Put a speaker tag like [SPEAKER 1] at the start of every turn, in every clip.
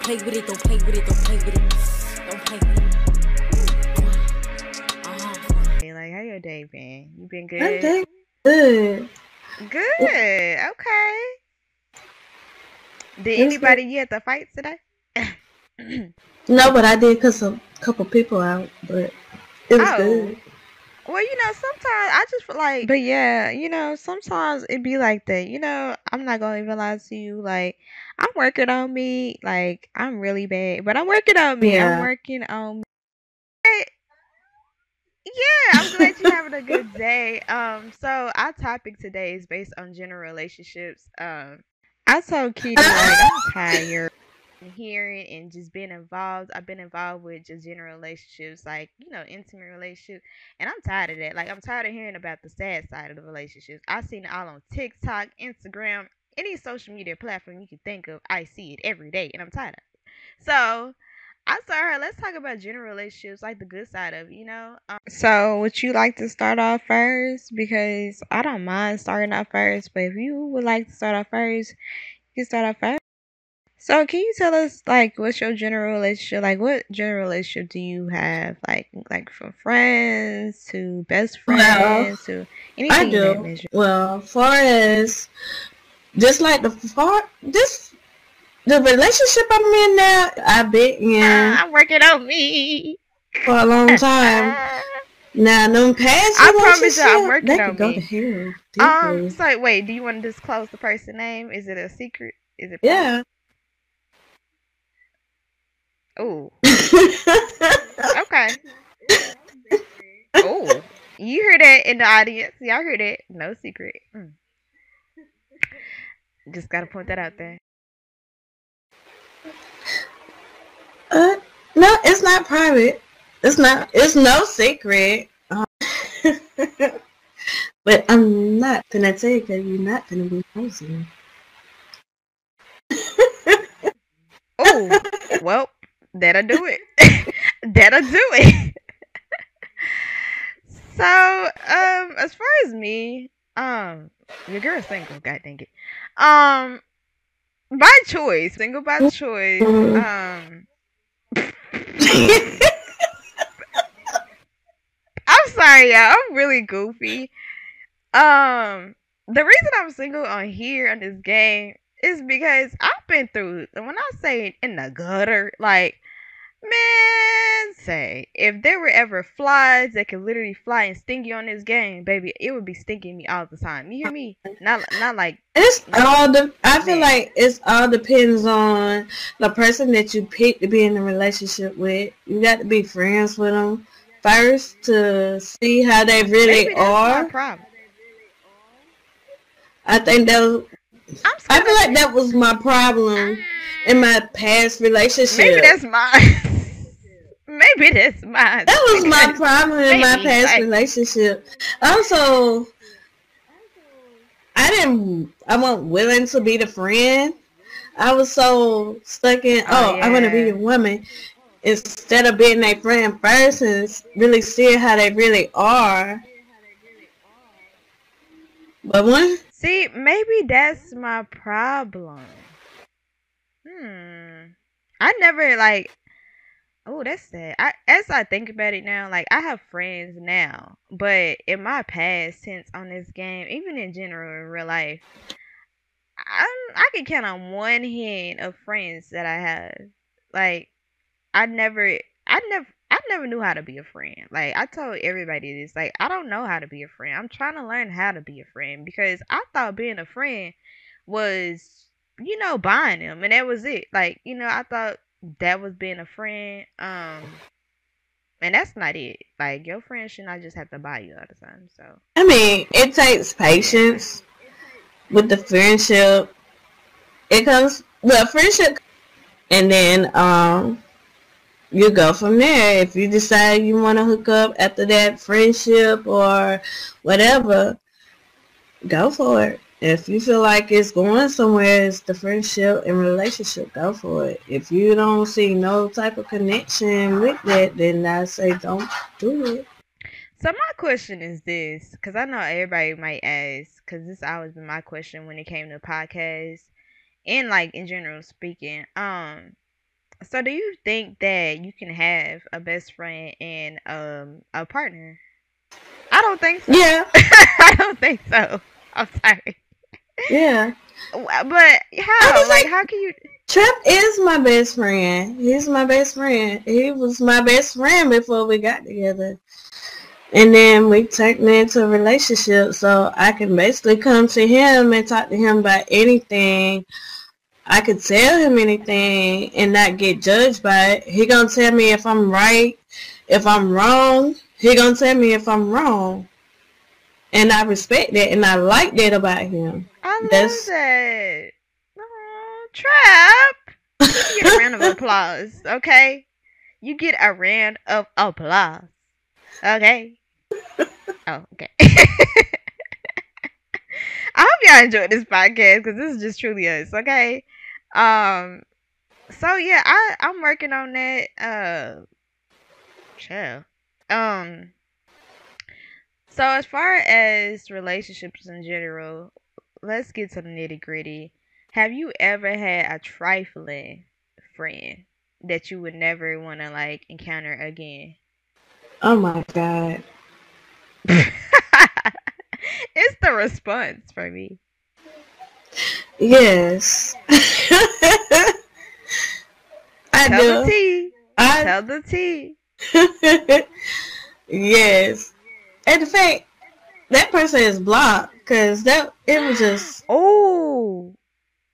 [SPEAKER 1] Don't play with it, don't play with it, don't play with it. Don't play with it. Uh-huh.
[SPEAKER 2] Hey, like, how your day been? You been
[SPEAKER 3] I'm
[SPEAKER 2] good?
[SPEAKER 3] good.
[SPEAKER 2] Good. Okay. Did
[SPEAKER 3] It's good.
[SPEAKER 2] anybody get the fight today?
[SPEAKER 3] No, but I did cuss a couple people out, but it was
[SPEAKER 2] Oh.
[SPEAKER 3] good.
[SPEAKER 2] Well, you know, sometimes I just feel like, but yeah, you know, sometimes it be like that. You know, I'm not gonna even lie to you. Like, I'm working on me. Like, I'm really bad, but I'm working on me. I'm working on. Hey, Yeah, I'm glad you're having a good day. Um, so our topic today is based on general relationships. Um, I told Kitty like I'm tired of hearing and just being involved. I've been involved with just general relationships, like you know, intimate relationships, and I'm tired of that. Like I'm tired of hearing about the sad side of the relationships. I've seen it all on TikTok, Instagram, any social media platform you can think of. I see it every day, and I'm tired of it. So I told her, let's talk about general relationships, like the good side of you know. Um, so, would you like to start off first? Because I don't mind starting off first, but if you would like to start off first, you can start off first. So, can you tell us, like, what's your general relationship? Like, what general relationship do you have? Like, like from friends to best
[SPEAKER 3] Well,
[SPEAKER 2] friends to anything
[SPEAKER 3] I do. Well, far as just like the far this the relationship I'm in now, I've been in
[SPEAKER 2] Ah, I'm working on me.
[SPEAKER 3] for a long time. Now, them past
[SPEAKER 2] I promise you, I'm working
[SPEAKER 3] they
[SPEAKER 2] on
[SPEAKER 3] could go
[SPEAKER 2] me.
[SPEAKER 3] to hell.
[SPEAKER 2] Um, so wait, do you want to disclose the person name? Is it a secret? Is it?
[SPEAKER 3] yeah.
[SPEAKER 2] Oh, okay. Oh, you hear that in the audience? Y'all hear that? No secret. Mm. Just gotta point that out there.
[SPEAKER 3] Uh, no, it's not private. It's not. It's no secret. Um, but I'm not gonna tell you because you're not gonna be nosy.
[SPEAKER 2] Oh, well, that'll do it. that'll do it. so, um, as far as me, um, your girl's single. God dang it. Um, by choice, single by choice. Um, I'm sorry, y'all. I'm really goofy. Um, the reason I'm single on here on this game is because I've been through. and When I say in the gutter, like, man, say if there were ever flies that could literally fly and sting you on this game, baby, it would be stinging me all the time. You hear me? Not, not like
[SPEAKER 3] It's all the. I feel
[SPEAKER 2] Man.
[SPEAKER 3] like it's all depends on the person that you pick to be in a relationship with. You got to be friends with them first to see how they really
[SPEAKER 2] maybe that's my
[SPEAKER 3] are.
[SPEAKER 2] problem.
[SPEAKER 3] I think that. I feel like that was my problem in my past relationship.
[SPEAKER 2] Maybe that's mine. Maybe that's mine.
[SPEAKER 3] That was my problem in my past
[SPEAKER 2] like-
[SPEAKER 3] relationship. Also, I didn't. I wasn't willing to be the friend. I was so stuck in.
[SPEAKER 2] Oh,
[SPEAKER 3] Oh, I want to be a woman instead of being their friend first and really see how they really are. But one,
[SPEAKER 2] See, maybe that's my problem. Hmm. I never like. Oh, that's sad. I as I think about it now, like I have friends now, but in my past, since on this game, even in general in real life, I I can count on one hand of friends that I have. Like I never, I never, I never knew how to be a friend. Like I told everybody this, like I don't know how to be a friend. I'm trying to learn how to be a friend because I thought being a friend was, you know, buying them, and that was it. Like you know, I thought that was being a friend. Um, and that's not it. Like your friend should not just have to buy you all the time. So
[SPEAKER 3] I mean, it takes patience with the friendship. It comes well, friendship, and then um, you go from there. If you decide you want to hook up after that friendship or whatever, go for it. If you feel like it's going somewhere, it's the friendship and relationship, go for it. If you don't see no type of connection with that, then I say don't do it.
[SPEAKER 2] So my question is this, because I know everybody might ask, because this always been my question when it came to podcasts, and like in general speaking. Um, So do you think that you can have a best friend and um a partner? I don't think so.
[SPEAKER 3] Yeah,
[SPEAKER 2] I don't think so. I'm sorry.
[SPEAKER 3] yeah.
[SPEAKER 2] But how? Like
[SPEAKER 3] like-
[SPEAKER 2] how can you
[SPEAKER 3] Trap is my best friend. He's my best friend. He was my best friend before we got together. And then we turned into a relationship. So I can basically come to him and talk to him about anything. I could tell him anything and not get judged by it. He gonna tell me if I'm right, if I'm wrong. He gonna tell me if I'm wrong. And I respect that and I like that about him.
[SPEAKER 2] I love
[SPEAKER 3] That's-
[SPEAKER 2] that. Aw, Trap. You get a round of applause, okay? You get a round of applause. Okay? Oh, okay. I hope y'all enjoyed this podcast because this is just truly us, okay? Um so yeah, I I'm working on that uh chill. Um so as far as relationships in general, let's get to the nitty gritty. Have you ever had a trifling friend that you would never want to like encounter again?
[SPEAKER 3] Oh my god.
[SPEAKER 2] it's the response for me.
[SPEAKER 3] Yes. I
[SPEAKER 2] Tell the
[SPEAKER 3] do.
[SPEAKER 2] T.
[SPEAKER 3] I
[SPEAKER 2] Tell the T.
[SPEAKER 3] yes. And the fact that person is blocked because that it was just
[SPEAKER 2] Oh.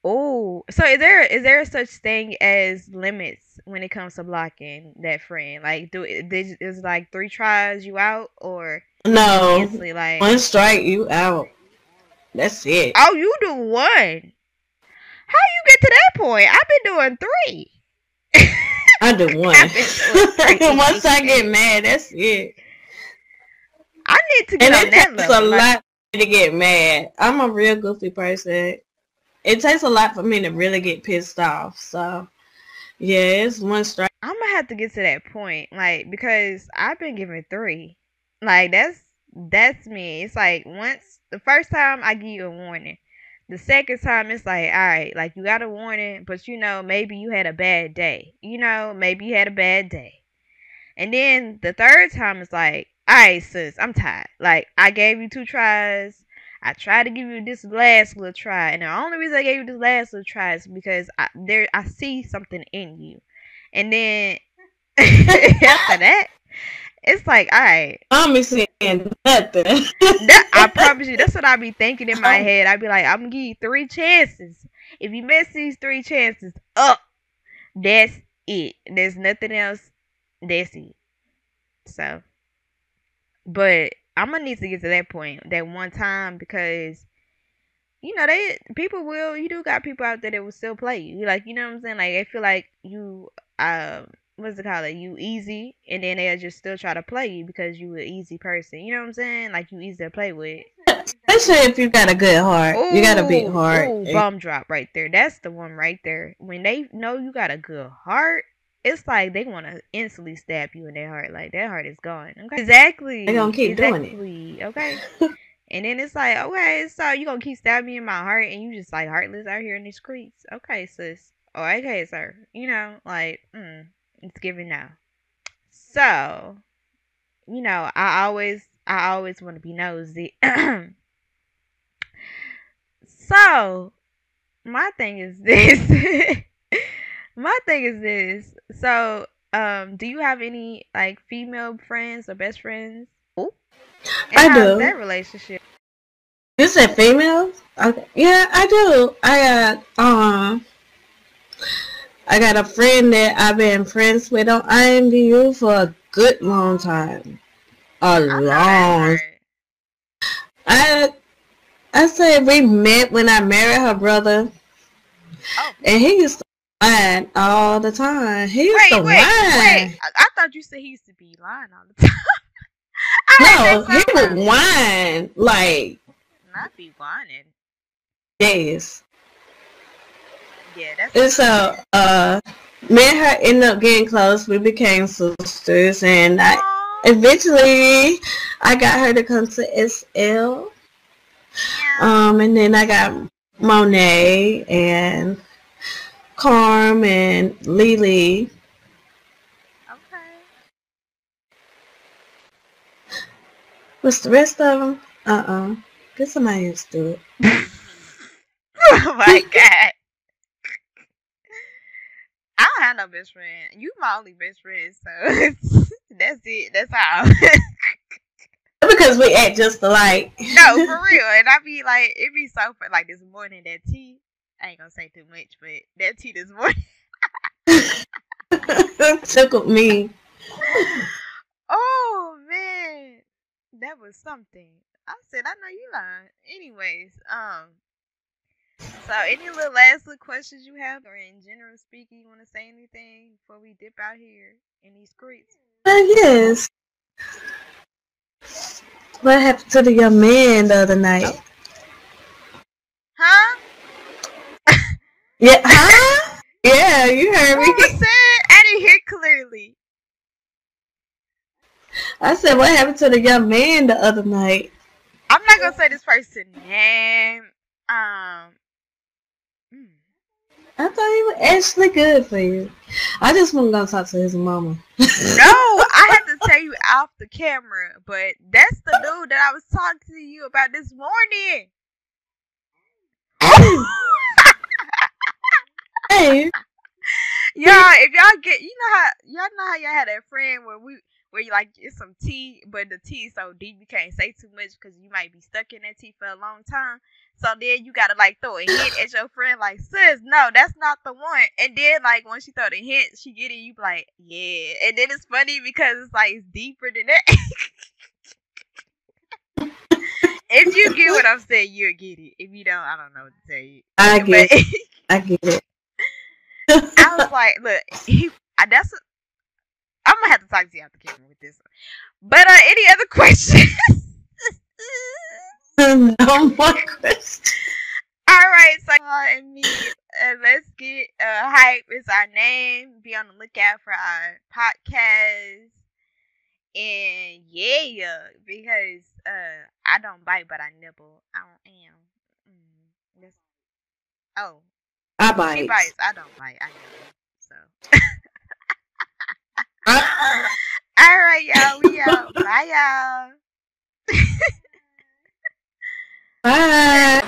[SPEAKER 2] Oh. So is there is there such thing as limits when it comes to blocking that friend? Like do it did- is like three tries you out or
[SPEAKER 3] no
[SPEAKER 2] like
[SPEAKER 3] one strike you out. That's it.
[SPEAKER 2] Oh, you do one. How you get to that point? I've been doing three.
[SPEAKER 3] I do one. Once I get mad, that's it.
[SPEAKER 2] I need to get
[SPEAKER 3] And
[SPEAKER 2] on
[SPEAKER 3] it
[SPEAKER 2] that
[SPEAKER 3] takes
[SPEAKER 2] level.
[SPEAKER 3] a
[SPEAKER 2] like-
[SPEAKER 3] lot to get mad. I'm a real goofy person. It takes a lot for me to really get pissed off. So yeah, it's one strike.
[SPEAKER 2] I'm gonna have to get to that point, like because I've been given three. Like that's that's me. It's like once the first time I give you a warning, the second time it's like, all right, like you got a warning, but you know maybe you had a bad day. You know maybe you had a bad day, and then the third time it's like, all right, sis, I'm tired. Like I gave you two tries. I tried to give you this last little try, and the only reason I gave you this last little try is because I there I see something in you. And then after that, it's like, all right,
[SPEAKER 3] I'm be saying nothing.
[SPEAKER 2] that, I promise you, that's what I be thinking in my
[SPEAKER 3] Oh.
[SPEAKER 2] head. I'd be like, I'm gonna give you three chances. If you mess these three chances up, that's it. There's nothing else. That's it. So, but I'm gonna need to get to that point, that one time, because you know they people will. You do got people out there that will still play you. Like you know what I'm saying? Like they feel like you um what's it called? Like you easy, and then they'll just still try to play you because you an easy person. You know what I'm saying? Like you easy to play with.
[SPEAKER 3] Especially if you got a good heart. you got a big
[SPEAKER 2] Ooh,
[SPEAKER 3] heart.
[SPEAKER 2] Ooh, bum drop right there. That's the one right there. When they know you got a good heart, it's like they want to instantly stab you in their heart. Like that heart is gone. Okay. Exactly.
[SPEAKER 3] They gonna keep doing it.
[SPEAKER 2] Okay. and then it's like, okay, so you gonna keep stabbing me in my heart, and you just like heartless out here in these streets. Okay, sis. Oh, okay, sir. You know, like, mm, it's giving now. So, you know, I always, I always want to be nosy. so, my thing is this. my thing is this. So, um, do you have any like female friends or best friends? Ooh. And
[SPEAKER 3] I do.
[SPEAKER 2] that relationship?
[SPEAKER 3] You said females? Okay. Yeah, I do. I got um I got a friend that I've been friends with on IMVU for a good long time. A long. I I said we met when I married her brother
[SPEAKER 2] Oh.
[SPEAKER 3] and he used to whine all the time. He used
[SPEAKER 2] Wait,
[SPEAKER 3] to
[SPEAKER 2] wait,
[SPEAKER 3] whine.
[SPEAKER 2] wait. I, I thought you said he used to be lying all the time.
[SPEAKER 3] No, he would whine like
[SPEAKER 2] Not be whining.
[SPEAKER 3] yes.
[SPEAKER 2] Yeah, that's.
[SPEAKER 3] And so, uh, me and her ended up getting close. We became sisters, and I eventually I got her to come to SL. Um, and then I got Monet, and Carm and Lily.
[SPEAKER 2] Okay.
[SPEAKER 3] What's the rest of them? Uh uh Get somebody else to do it.
[SPEAKER 2] oh my god. I don't have no best friend. You my only best friend, so that's it. That's all.
[SPEAKER 3] Because we act just alike.
[SPEAKER 2] no, for real. And I be like, it be so fun. Like this morning, that tea. I ain't gonna say too much, but that tea this morning.
[SPEAKER 3] Tickled me.
[SPEAKER 2] Oh man, that was something. I said, I know you lying. Anyways, um, so any little last little questions you have, or in general speaking, you want to say anything before we dip out here in these streets?
[SPEAKER 3] Uh, yes. What happened to the young man the other night?
[SPEAKER 2] Huh?
[SPEAKER 3] Yeah, huh? yeah, you heard
[SPEAKER 2] What was
[SPEAKER 3] me.
[SPEAKER 2] I didn't hear clearly.
[SPEAKER 3] I said, what happened to the young man the other night?
[SPEAKER 2] I'm not gonna say this person's name. Um.
[SPEAKER 3] I thought he was actually good for you. I just want to go talk to his mama.
[SPEAKER 2] No, I had to tell you off the camera, but that's the dude that I was talking to you about this morning.
[SPEAKER 3] hey,
[SPEAKER 2] y'all, if y'all get, you know how y'all know how y'all had that friend where we where you like it's some tea, but the tea is so deep you can't say too much because you might be stuck in that tea for a long time. So then you gotta like throw a hint at your friend, like sis, no, that's not the one. And then like once she throw the hint, she get it. You be like, yeah. And then it's funny because it's like it's deeper than that. if you get what I'm saying, you'll get it. If you don't, I don't know what to tell you.
[SPEAKER 3] I get,
[SPEAKER 2] But
[SPEAKER 3] I get it.
[SPEAKER 2] I was like, look, he, I, that's. I'm gonna have to talk to you after camera with this. One. But uh, any other questions?
[SPEAKER 3] no more questions.
[SPEAKER 2] All right, so uh, and me, uh, let's get uh, hype is our name. Be on the lookout for our podcast. And yeah, because uh, I don't bite, but I nibble. I don't am. Mm, oh,
[SPEAKER 3] I bite.
[SPEAKER 2] she
[SPEAKER 3] bite.
[SPEAKER 2] bites. I don't bite. I nibble. So. All right, y'all. We out. Bye, y'all.
[SPEAKER 3] Bye.